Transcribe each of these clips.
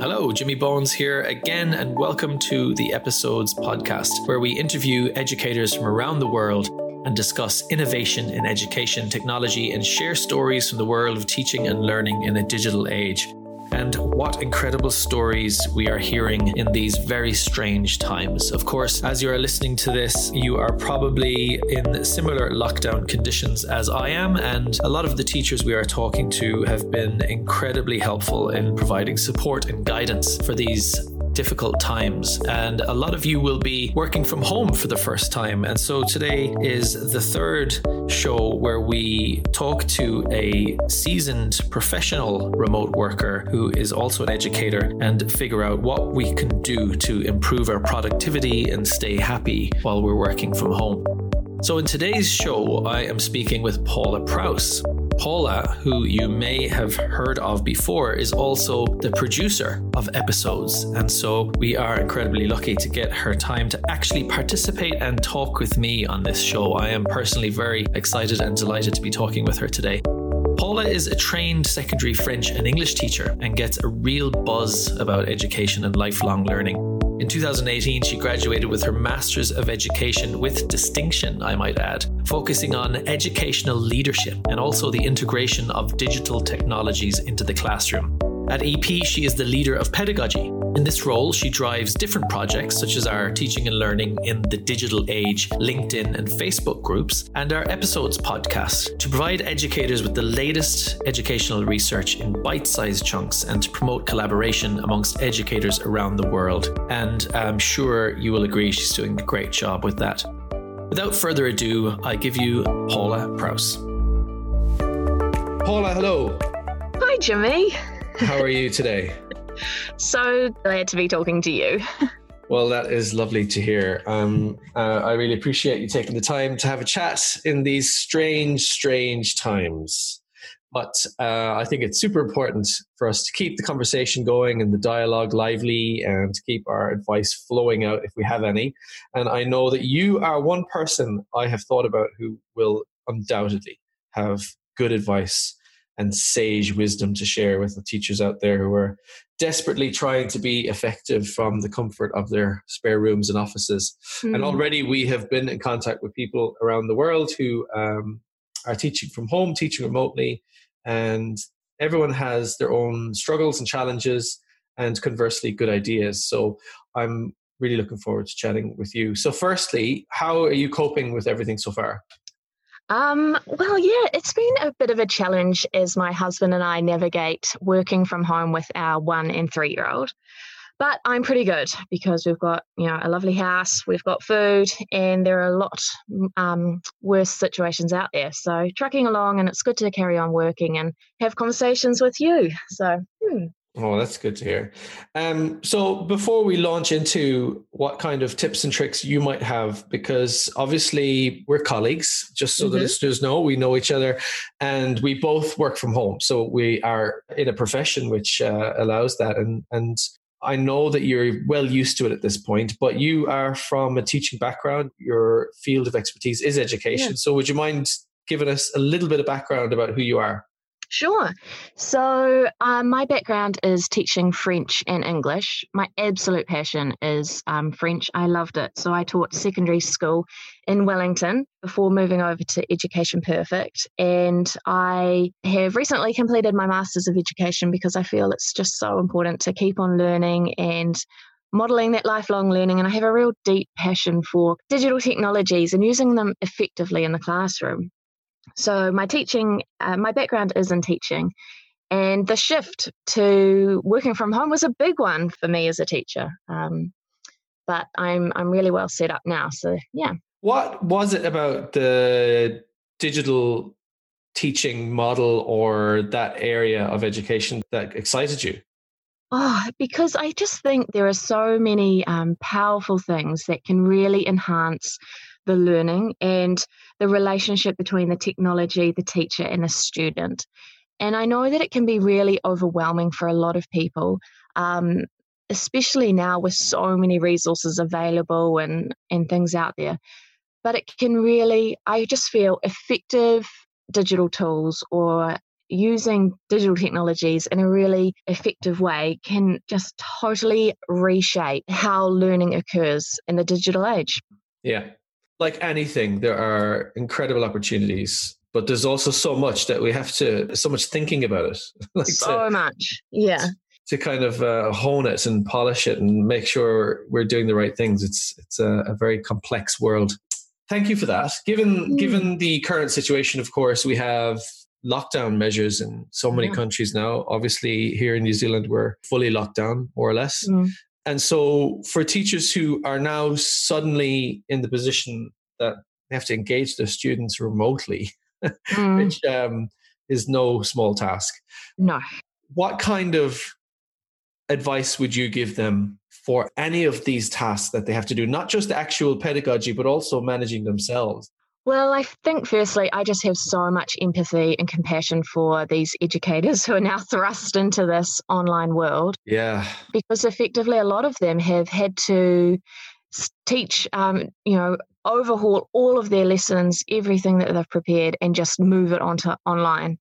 Hello, Jimmy Bones here again, and welcome to the Episodes podcast, where we interview educators from around the world and discuss innovation in education technology and share stories from the world of teaching and learning in a digital age. And what incredible stories we are hearing in these very strange times. Of course, as you are listening to this, you are probably in similar lockdown conditions as I am. And a lot of the teachers we are talking to have been incredibly helpful in providing support and guidance for these difficult times. And a lot of you will be working from home for the first time. And so today is the third show where we talk to a seasoned professional remote worker who is also an educator and figure out what we can do to improve our productivity and stay happy while we're working from home. So, in today's show, I am speaking with Paula Prouse. Paula, who you may have heard of before, is also the producer of episodes. And so we are incredibly lucky to get her time to actually participate and talk with me on this show. I am personally very excited and delighted to be talking with her today. Paula is a trained secondary French and English teacher and gets a real buzz about education and lifelong learning. In 2018, she graduated with her Masters of Education with distinction, I might add, focusing on educational leadership and also the integration of digital technologies into the classroom. At EP, she is the leader of pedagogy. In this role, she drives different projects such as our teaching and learning in the digital age, LinkedIn and Facebook groups, and our episodes podcast to provide educators with the latest educational research in bite sized chunks and to promote collaboration amongst educators around the world. And I'm sure you will agree she's doing a great job with that. Without further ado, I give you Paula Prouse. Paula, hello. Hi, Jimmy. How are you today? so glad to be talking to you. Well, that is lovely to hear. Um, uh, I really appreciate you taking the time to have a chat in these strange, strange times. But uh, I think it's super important for us to keep the conversation going and the dialogue lively and keep our advice flowing out if we have any. And I know that you are one person I have thought about who will undoubtedly have good advice and sage wisdom to share with the teachers out there who are desperately trying to be effective from the comfort of their spare rooms and offices. Mm. And hmm. already we have been in contact with people around the world who um, are teaching from home, teaching remotely, and everyone has their own struggles and challenges, and conversely, good ideas. So I'm really looking forward to chatting with you. So, firstly, how are you coping with everything so far? Um, well, yeah, it's been a bit of a challenge as my husband and I navigate working from home with our one and three year old. But I'm pretty good because we've got, you know, a lovely house, we've got food, and there are a lot um, worse situations out there. So trucking along, and it's good to carry on working and have conversations with you. So, hmm. Oh, that's good to hear. Um, so, before we launch into what kind of tips and tricks you might have, because obviously we're colleagues, just so mm-hmm. the listeners know, we know each other and we both work from home. So, we are in a profession which uh, allows that. And, and I know that you're well used to it at this point, but you are from a teaching background. Your field of expertise is education. Yeah. So, would you mind giving us a little bit of background about who you are? Sure. So, um, my background is teaching French and English. My absolute passion is um, French. I loved it. So, I taught secondary school in Wellington before moving over to Education Perfect. And I have recently completed my Masters of Education because I feel it's just so important to keep on learning and modeling that lifelong learning. And I have a real deep passion for digital technologies and using them effectively in the classroom. So my teaching, uh, my background is in teaching, and the shift to working from home was a big one for me as a teacher. Um, but I'm I'm really well set up now. So yeah. What was it about the digital teaching model or that area of education that excited you? Oh, because I just think there are so many um, powerful things that can really enhance the learning and the relationship between the technology, the teacher, and the student. And I know that it can be really overwhelming for a lot of people, um, especially now with so many resources available and, and things out there. But it can really, I just feel effective digital tools or using digital technologies in a really effective way can just totally reshape how learning occurs in the digital age. Yeah. Like anything, there are incredible opportunities, but there's also so much that we have to, so much thinking about it. like so to, much. Yeah. To kind of uh, hone it and polish it and make sure we're doing the right things. It's, it's a, a very complex world. Thank you for that. Given, mm. given the current situation, of course, we have lockdown measures in so many yeah. countries now. Obviously, here in New Zealand, we're fully locked down, more or less. Mm. And so, for teachers who are now suddenly in the position that they have to engage their students remotely, mm. which um, is no small task. No. What kind of advice would you give them for any of these tasks that they have to do? Not just actual pedagogy, but also managing themselves. Well, I think firstly, I just have so much empathy and compassion for these educators who are now thrust into this online world. Yeah. Because effectively, a lot of them have had to teach, um, you know, overhaul all of their lessons, everything that they've prepared, and just move it onto online.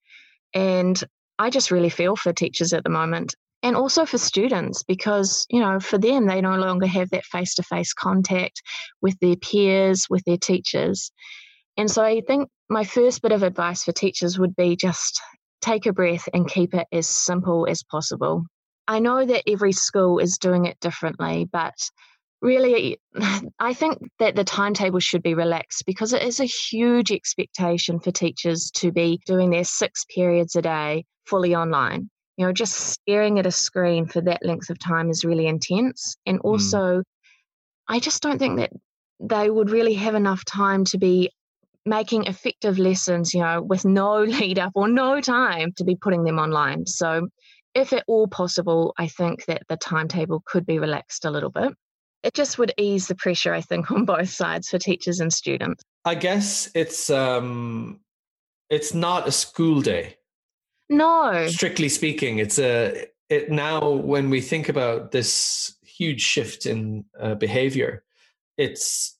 And I just really feel for teachers at the moment and also for students because you know for them they no longer have that face to face contact with their peers with their teachers and so I think my first bit of advice for teachers would be just take a breath and keep it as simple as possible. I know that every school is doing it differently, but really, I think that the timetable should be relaxed because it is a huge expectation for teachers to be doing their six periods a day fully online. You know, just staring at a screen for that length of time is really intense. And hmm. also, mm. I just don't think that they would really have enough time to be making effective lessons, you know, with no lead up or no time to be putting them online. So, if at all possible, I think that the timetable could be relaxed a little bit. It just would ease the pressure, I think, on both sides for teachers and students. I guess it's um it's not a school day. No. Strictly speaking, it's a it now when we think about this huge shift in uh, behavior, it's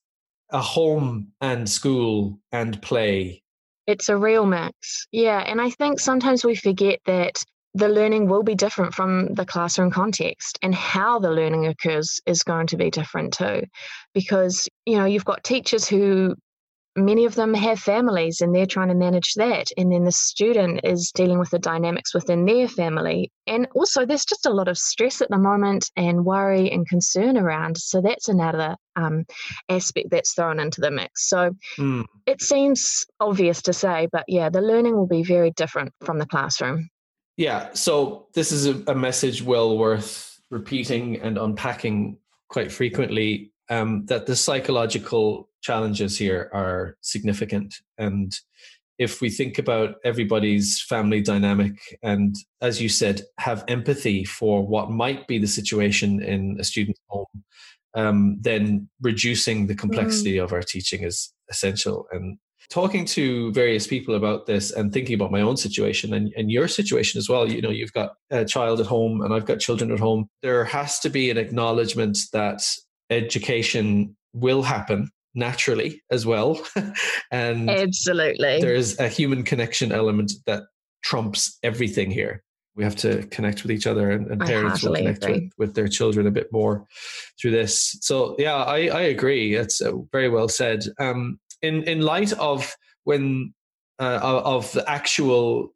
a home and school and play. It's a real mix. Yeah. And I think sometimes we forget that the learning will be different from the classroom context and how the learning occurs is going to be different too because you know you've got teachers who many of them have families and they're trying to manage that. And then the student is dealing with the dynamics within their family. And also, there's just a lot of stress at the moment and worry and concern around. So, that's another um, aspect that's thrown into the mix. So, mm. it seems obvious to say, but yeah, the learning will be very different from the classroom. Yeah. So, this is a, a message well worth repeating and unpacking quite frequently um, that the psychological challenges here are significant. And if we think about everybody's family dynamic and, as you said, have empathy for what might be the situation in a student's home, um, then reducing the complexity mm. of our teaching is essential. And talking to various people about this and thinking about my own situation and, and your situation as well, you know, you've got a child at home and I've got children at home. There has to be an acknowledgement that education will happen naturally as well. and absolutely, there's a human connection element that trumps everything here. We have to connect with each other, and, and parents will connect with, with, their children a bit more through this. So, yeah, I, I agree. It's uh, very well said. Um, in in light of when uh, of the actual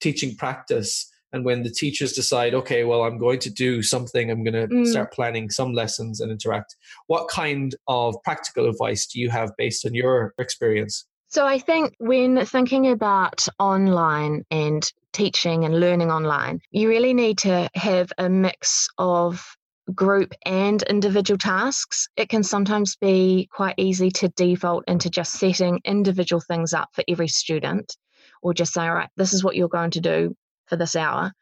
teaching practice and when the teachers decide okay well i'm going to do something i'm going to mm. start planning some lessons and interact what kind of practical advice do you have based on your experience? So i think when thinking about online and teaching and learning online you really need to have a mix of group and individual tasks, it can sometimes be quite easy to default into just setting individual things up for every student or just say, all right, this is what you're going to do for this hour.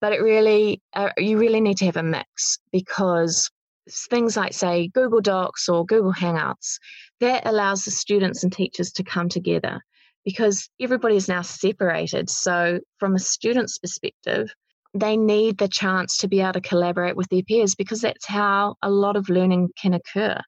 But it really, uh, you really need to have a mix because things like, say, Google Docs or Google Hangouts, that allows the students and teachers to come together because everybody is now separated. So, from a student's perspective, they need the chance to be able to collaborate with their peers because that's how a lot of learning can occur.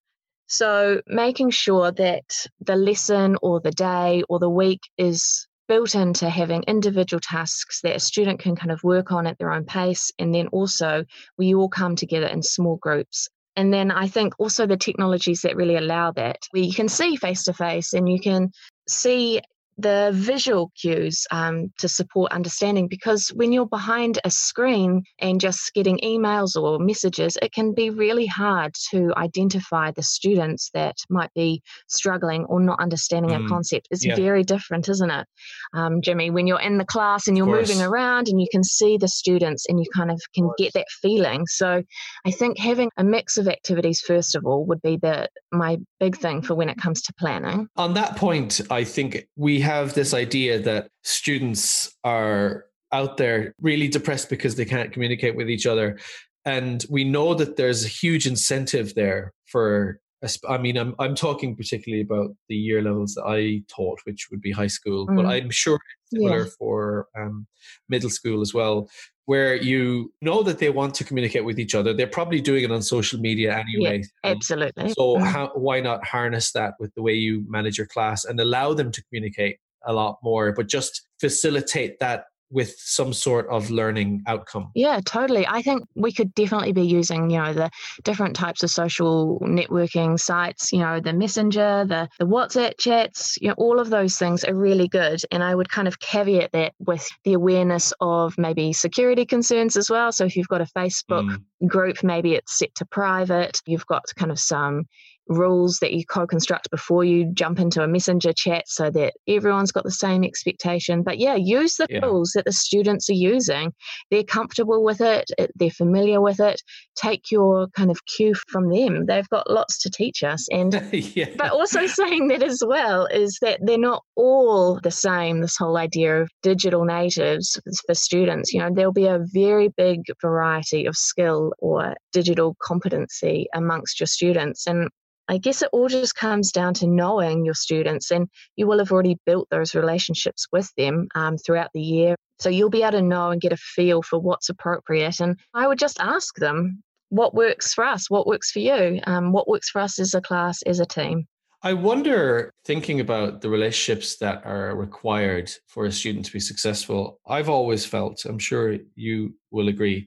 So, making sure that the lesson or the day or the week is built into having individual tasks that a student can kind of work on at their own pace. And then also, we all come together in small groups and then I think also the technologies that really allow that, where you can see face to face and you can see the visual cues um, to support understanding because when you're behind a screen and just getting emails or messages, it can be really hard to identify the students that might be struggling or not understanding mm. a concept. It's yeah. very different, isn't it, um, Jimmy? When you're in the class and you're moving around and you can see the students and you kind of can get that feeling. So I think having a mix of activities, first of all, would be the my big thing for when it comes to planning. On that point, I think we have this idea that students are out there really depressed because they can't communicate with each other. And we know that there's a huge incentive there for I mean, I'm I'm talking particularly about the year levels that I taught, which would be high school, mm. but I'm sure it's similar yeah. for um, middle school as well, where you know that they want to communicate with each other. They're probably doing it on social media anyway. Yeah, absolutely. So mm. how, why not harness that with the way you manage your class and allow them to communicate a lot more, but just facilitate that with some sort of learning outcome. Yeah, totally. I think we could definitely be using, you know, the different types of social networking sites, you know, the messenger, the, the WhatsApp chats, you know, all of those things are really good. And I would kind of caveat that with the awareness of maybe security concerns as well. So if you've got a Facebook mm. group, maybe it's set to private, you've got kind of some rules that you co-construct before you jump into a messenger chat so that everyone's got the same expectation. But yeah use the yeah. tools that the students are using. They're comfortable with it they're familiar with it. Take your kind of cue from them. They've got lots to teach us. And yeah. but also saying that as well is that they're not all the same this whole idea of digital natives for students. You know there'll be a very big variety of skill or digital competency amongst your students. And I guess it all just comes down to knowing your students, and you will have already built those relationships with them um, throughout the year. So you'll be able to know and get a feel for what's appropriate. And I would just ask them, what works for us? What works for you? Um, what works for us as a class, as a team? I wonder, thinking about the relationships that are required for a student to be successful, I've always felt, I'm sure you will agree,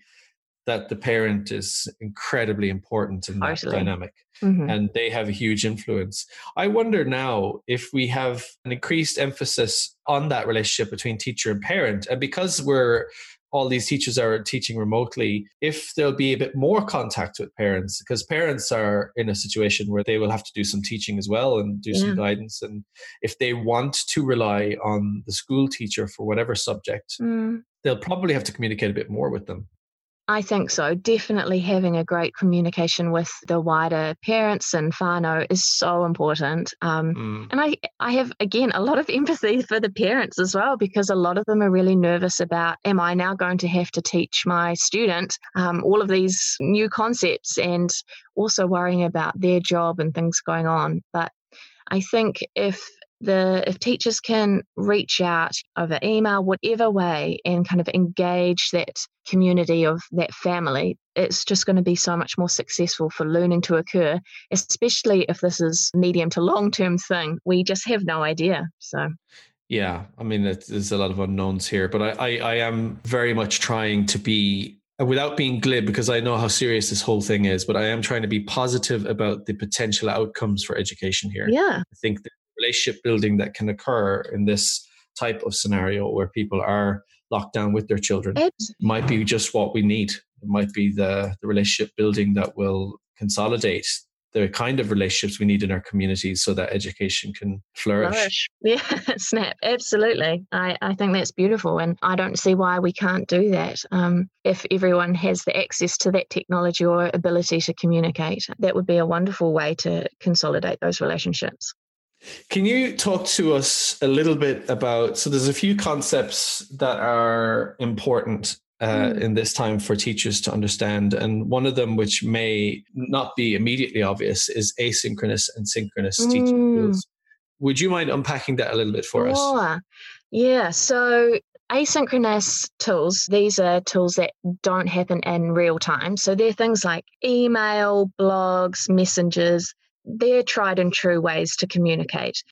that the parent is incredibly important in that dynamic mm-hmm. and they have a huge influence. I wonder now if we have an increased emphasis on that relationship between teacher and parent, and because we're all these teachers are teaching remotely, if there'll be a bit more contact with parents, because parents are in a situation where they will have to do some teaching as well and do yeah. some guidance. And if they want to rely on the school teacher for whatever subject, mm. they'll probably have to communicate a bit more with them. I think so. Definitely having a great communication with the wider parents and whānau is so important. Um, mm. And I, I have, again, a lot of empathy for the parents as well, because a lot of them are really nervous about, am I now going to have to teach my student um, all of these new concepts and also worrying about their job and things going on. But I think if the if teachers can reach out over email whatever way and kind of engage that community of that family it's just going to be so much more successful for learning to occur especially if this is medium to long term thing. We just have no idea so. Yeah i mean there's a lot of unknowns here but I, I, I am very much trying to be uh, without being glib because i know how serious this whole thing is but i am trying to be positive about the potential outcomes for education here. Yeah. I think that relationship building that can occur in this type of scenario where people are locked down with their children might be just what we need. It might be the, the relationship building that will consolidate the kind of relationships we need in our communities so that education can flourish. flourish. Yeah, snap. Absolutely. I, I think that's beautiful. And I don't see why we can't do that. Um, if everyone has the access to that technology or ability to communicate, that would be a wonderful way to consolidate those relationships. Can you talk to us a little bit about? So, there's a few concepts that are important uh, mm. in this time for teachers to understand. And one of them, which may not be immediately obvious, is asynchronous and synchronous mm. teaching tools. Would you mind unpacking that a little bit for sure. us? Yeah. So, asynchronous tools, these are tools that don't happen in real time. So, they're things like email, blogs, messengers they're tried and true ways to communicate.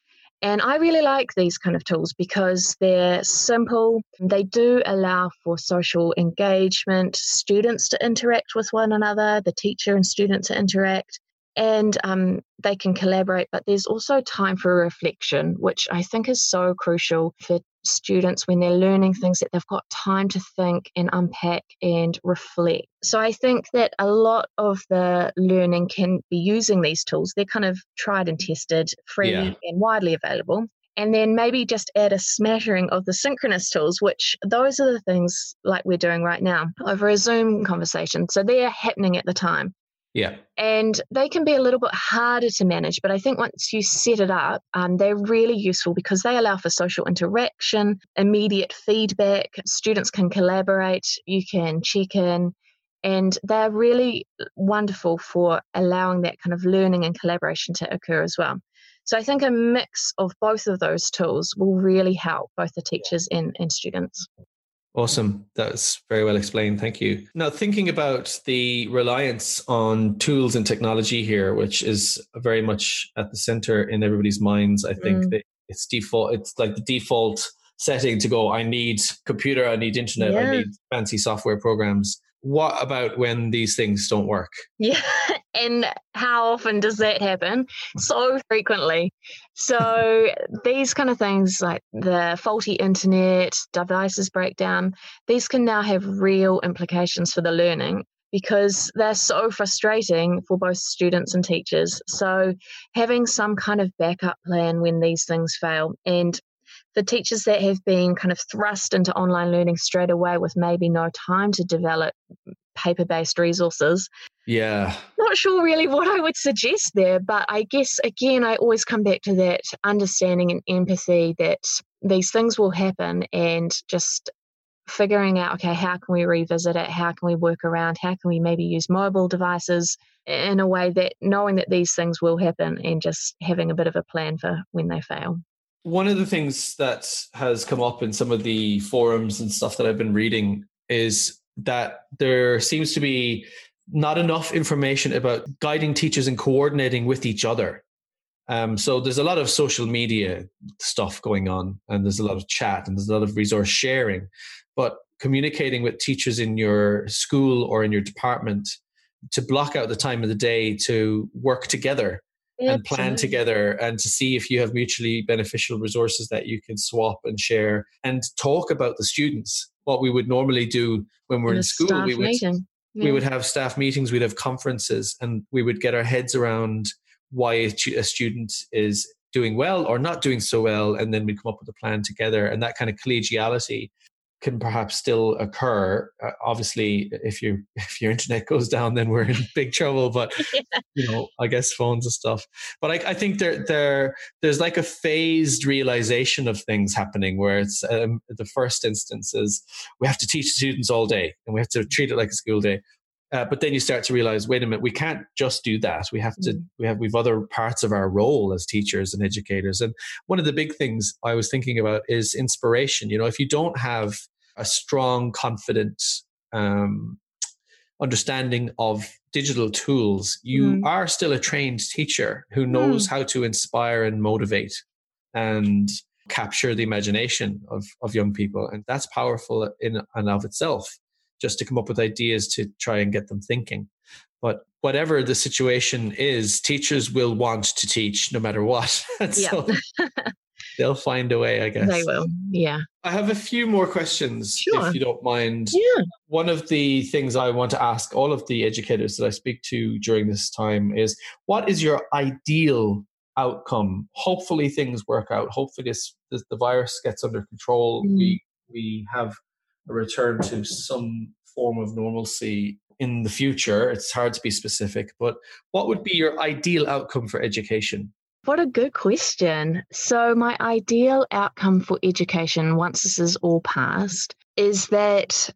And I really like these kind of tools because they're simple. They do allow for social engagement, students to interact with one another, the teacher and student to interact, and um, they can collaborate. But there's also time for reflection, which I think is so crucial for students when they're learning things that they've got time to think and unpack and reflect. So I think that a lot of the learning can be using these tools. They're kind of tried and tested, free yeah. and widely available. And then maybe just add a smattering of the synchronous tools, which those are the things like we're doing right now over a Zoom conversation. So they're happening at the time. Yeah. And they can be a little bit harder to manage, but I think once you set it up, um, they're really useful because they allow for social interaction, immediate feedback. Students can collaborate, you can check in, and they're really wonderful for allowing that kind of learning and collaboration to occur as well. So I think a mix of both of those tools will really help both the teachers and, and students. Awesome. That's very well explained. Thank you. Now, thinking about the reliance on tools and technology here, which is very much at the center in everybody's minds, I think mm. that it's default, it's like the default setting to go, I need computer, I need internet, yeah. I need fancy software programs. What about when these things don't work? Yeah. And how often does that happen? So frequently. So these kind of things like the faulty internet, devices breakdown, these can now have real implications for the learning because they're so frustrating for both students and teachers. So having some kind of backup plan when these things fail and the teachers that have been kind of thrust into online learning straight away with maybe no time to develop paper based resources. Yeah. Not sure really what I would suggest there, but I guess again, I always come back to that understanding and empathy that these things will happen and just figuring out okay how can we revisit it how can we work around how can we maybe use mobile devices in a way that knowing that these things will happen and just having a bit of a plan for when they fail one of the things that has come up in some of the forums and stuff that I've been reading is that there seems to be not enough information about guiding teachers and coordinating with each other. Um, so there's a lot of social media stuff going on, and there's a lot of chat, and there's a lot of resource sharing. But communicating with teachers in your school or in your department to block out the time of the day to work together and plan together and to see if you have mutually beneficial resources that you can swap and share and talk about the students what we would normally do when we're in, in school we would yeah. we would have staff meetings we'd have conferences and we would get our heads around why a, a student is doing well or not doing so well and then we'd come up with a plan together and that kind of collegiality can perhaps still occur. Uh, obviously, if you if your internet goes down, then we're in big trouble. But yeah. you know, I guess phones and stuff. But I, I think there there there's like a phased realization of things happening where it's um, the first instance is we have to teach students all day and we have to treat it like a school day. Uh, but then you start to realize, wait a minute, we can't just do that. We have to, mm. we have, we've other parts of our role as teachers and educators. And one of the big things I was thinking about is inspiration. You know, if you don't have a strong, confident um, understanding of digital tools, you mm. are still a trained teacher who knows mm. how to inspire and motivate and capture the imagination of, of young people. And that's powerful in and of itself just to come up with ideas to try and get them thinking. But whatever the situation is, teachers will want to teach no matter what. so they'll find a way, I guess. They will, yeah. I have a few more questions, sure. if you don't mind. Yeah. One of the things I want to ask all of the educators that I speak to during this time is what is your ideal outcome? Hopefully things work out. Hopefully this, this the virus gets under control. Mm. We we have a return to some form of normalcy in the future. It's hard to be specific, but what would be your ideal outcome for education? What a good question. So, my ideal outcome for education, once this is all passed, is that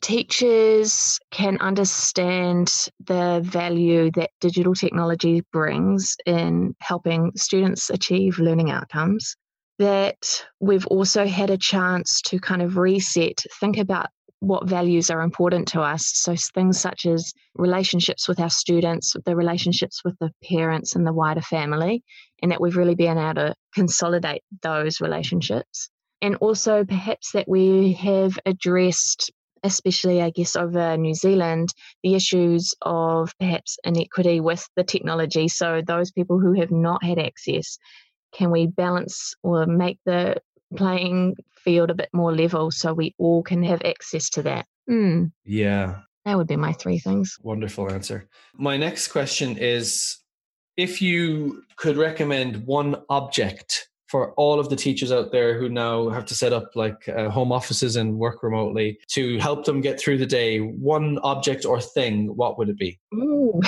teachers can understand the value that digital technology brings in helping students achieve learning outcomes. That we've also had a chance to kind of reset, think about what values are important to us. So things such as relationships with our students, the relationships with the parents and the wider family, and that we've really been able to consolidate those relationships. And also perhaps that we have addressed especially I guess over New Zealand, the issues of perhaps inequity with the technology. So those people who have not had access, can we balance or make the playing field a bit more level so we all can have access to that? Mm. Yeah. That would be my three things. Wonderful answer. My next question is if you could recommend one object for all of the teachers out there who now have to set up like uh, home offices and work remotely to help them get through the day, one object or thing, what would it be? Ooh,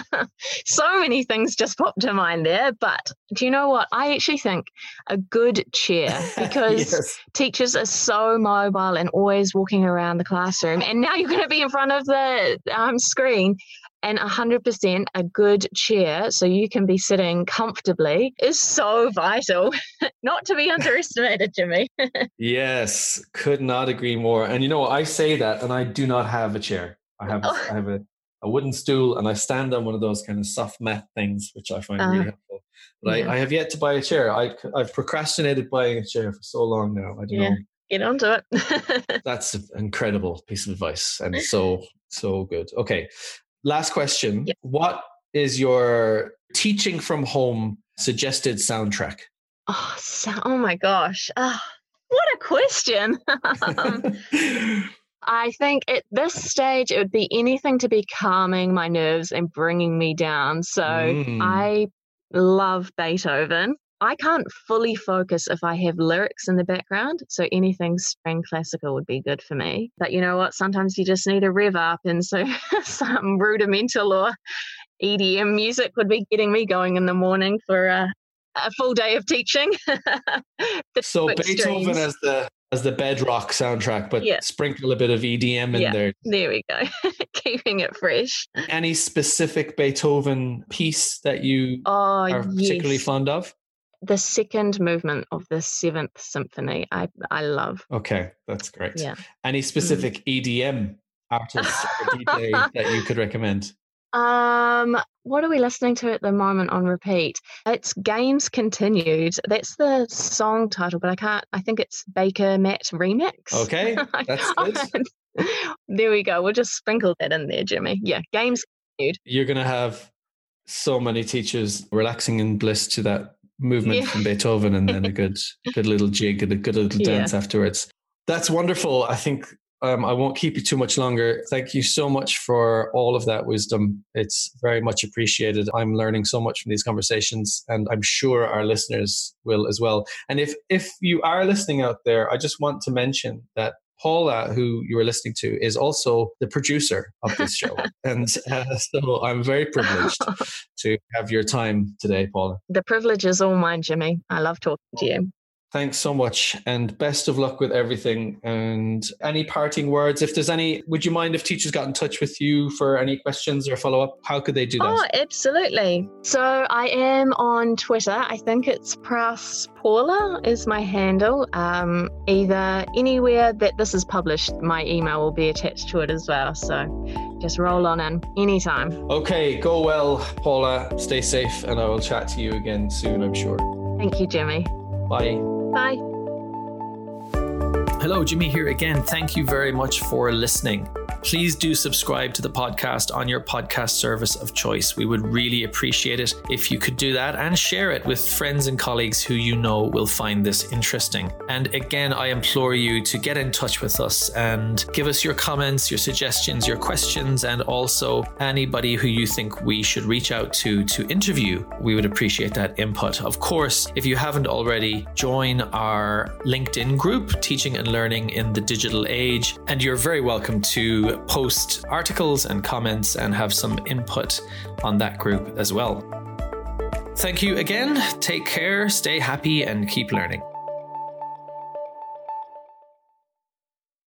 so many things just popped to mind there. But do you know what? I actually think a good chair because yes. teachers are so mobile and always walking around the classroom. And now you're going to be in front of the um, screen and 100% a good chair so you can be sitting comfortably is so vital. Not to be underestimated jimmy. Yes could not agree more. And you know i say that and i do not have a chair. I have oh. i have a, a wooden stool and i stand on one of those kind of soft mat things which i find uh, really helpful. But yeah. I, I, have yet to buy a chair. I, i've procrastinated buying a chair for so long now i don't yeah. know. Get onto it. That's an incredible piece of advice and so so good. Okay last question. Yep. What is your teaching from home suggested soundtrack? Oh, so, oh my gosh. Oh, what a question. I think at this stage, it would be anything to be calming my nerves and bringing me down. So mm. I love Beethoven. I can't fully focus if I have lyrics in the background. So anything string classical would be good for me. But you know what? Sometimes you just need a rev up. And so some rudimental or EDM music would be getting me going in the morning for a, a full day of teaching. so Beethoven as the as the bedrock soundtrack, but yeah. sprinkle a bit of EDM in yeah, there. There we go. Keeping it fresh. Any specific Beethoven piece that you oh, are particularly yes. fond of? The second movement of the seventh symphony i i love. Okay that's great. Yeah. Any mm. specific edm artists or dj that you could recommend? Um what are we listening to at the moment on repeat? It's games continued. That's the song title but i can't i think it's baker matt remix. Okay that's good. there we go we'll just sprinkle that in there jimmy. Yeah games continued. You're gonna have so many teachers relaxing in bliss to that movement yeah. from Beethoven and then a good good little jig and a good little dance yeah. afterwards. That's wonderful. I think um, I won't keep you too much longer. Thank you so much for all of that wisdom. It's very much appreciated. I'm learning so much from these conversations, and I'm sure our listeners will as well. And if if you are listening out there, I just want to mention that Paula, who you were listening to, is also the producer of this show. and uh, so I'm very privileged to have your time today, Paula. The privilege is all mine, Jimmy. I love talking to you. Thanks so much and best of luck with everything. And any parting words? If there's any, would you mind if teachers got in touch with you for any questions or follow up? How could they do that? Oh, absolutely. So I am on Twitter. I think it's Pras Paula is my handle. Um, either anywhere that this is published, my email will be attached to it as well. So just roll on in anytime. Okay, go well, Paula. Stay safe, and I will chat to you again soon, I'm sure. Thank you, Jimmy. Bye. Bye. Hello, Jimmy here again. Thank you very much for listening please do subscribe to the podcast on your podcast service of choice. We would really appreciate it if you could do that and share it with friends and colleagues who you know will find this interesting. And again, I implore you to get in touch with us and give us your comments, your suggestions, your questions, and also anybody who you think we should reach out to to interview. We would appreciate that input. Of course, if you haven't already, join our LinkedIn group, Teaching and Learning in the Digital Age, and you're very welcome post articles and comments and have some input on that group as well. Thank you again. Take care, stay happy, and keep learning.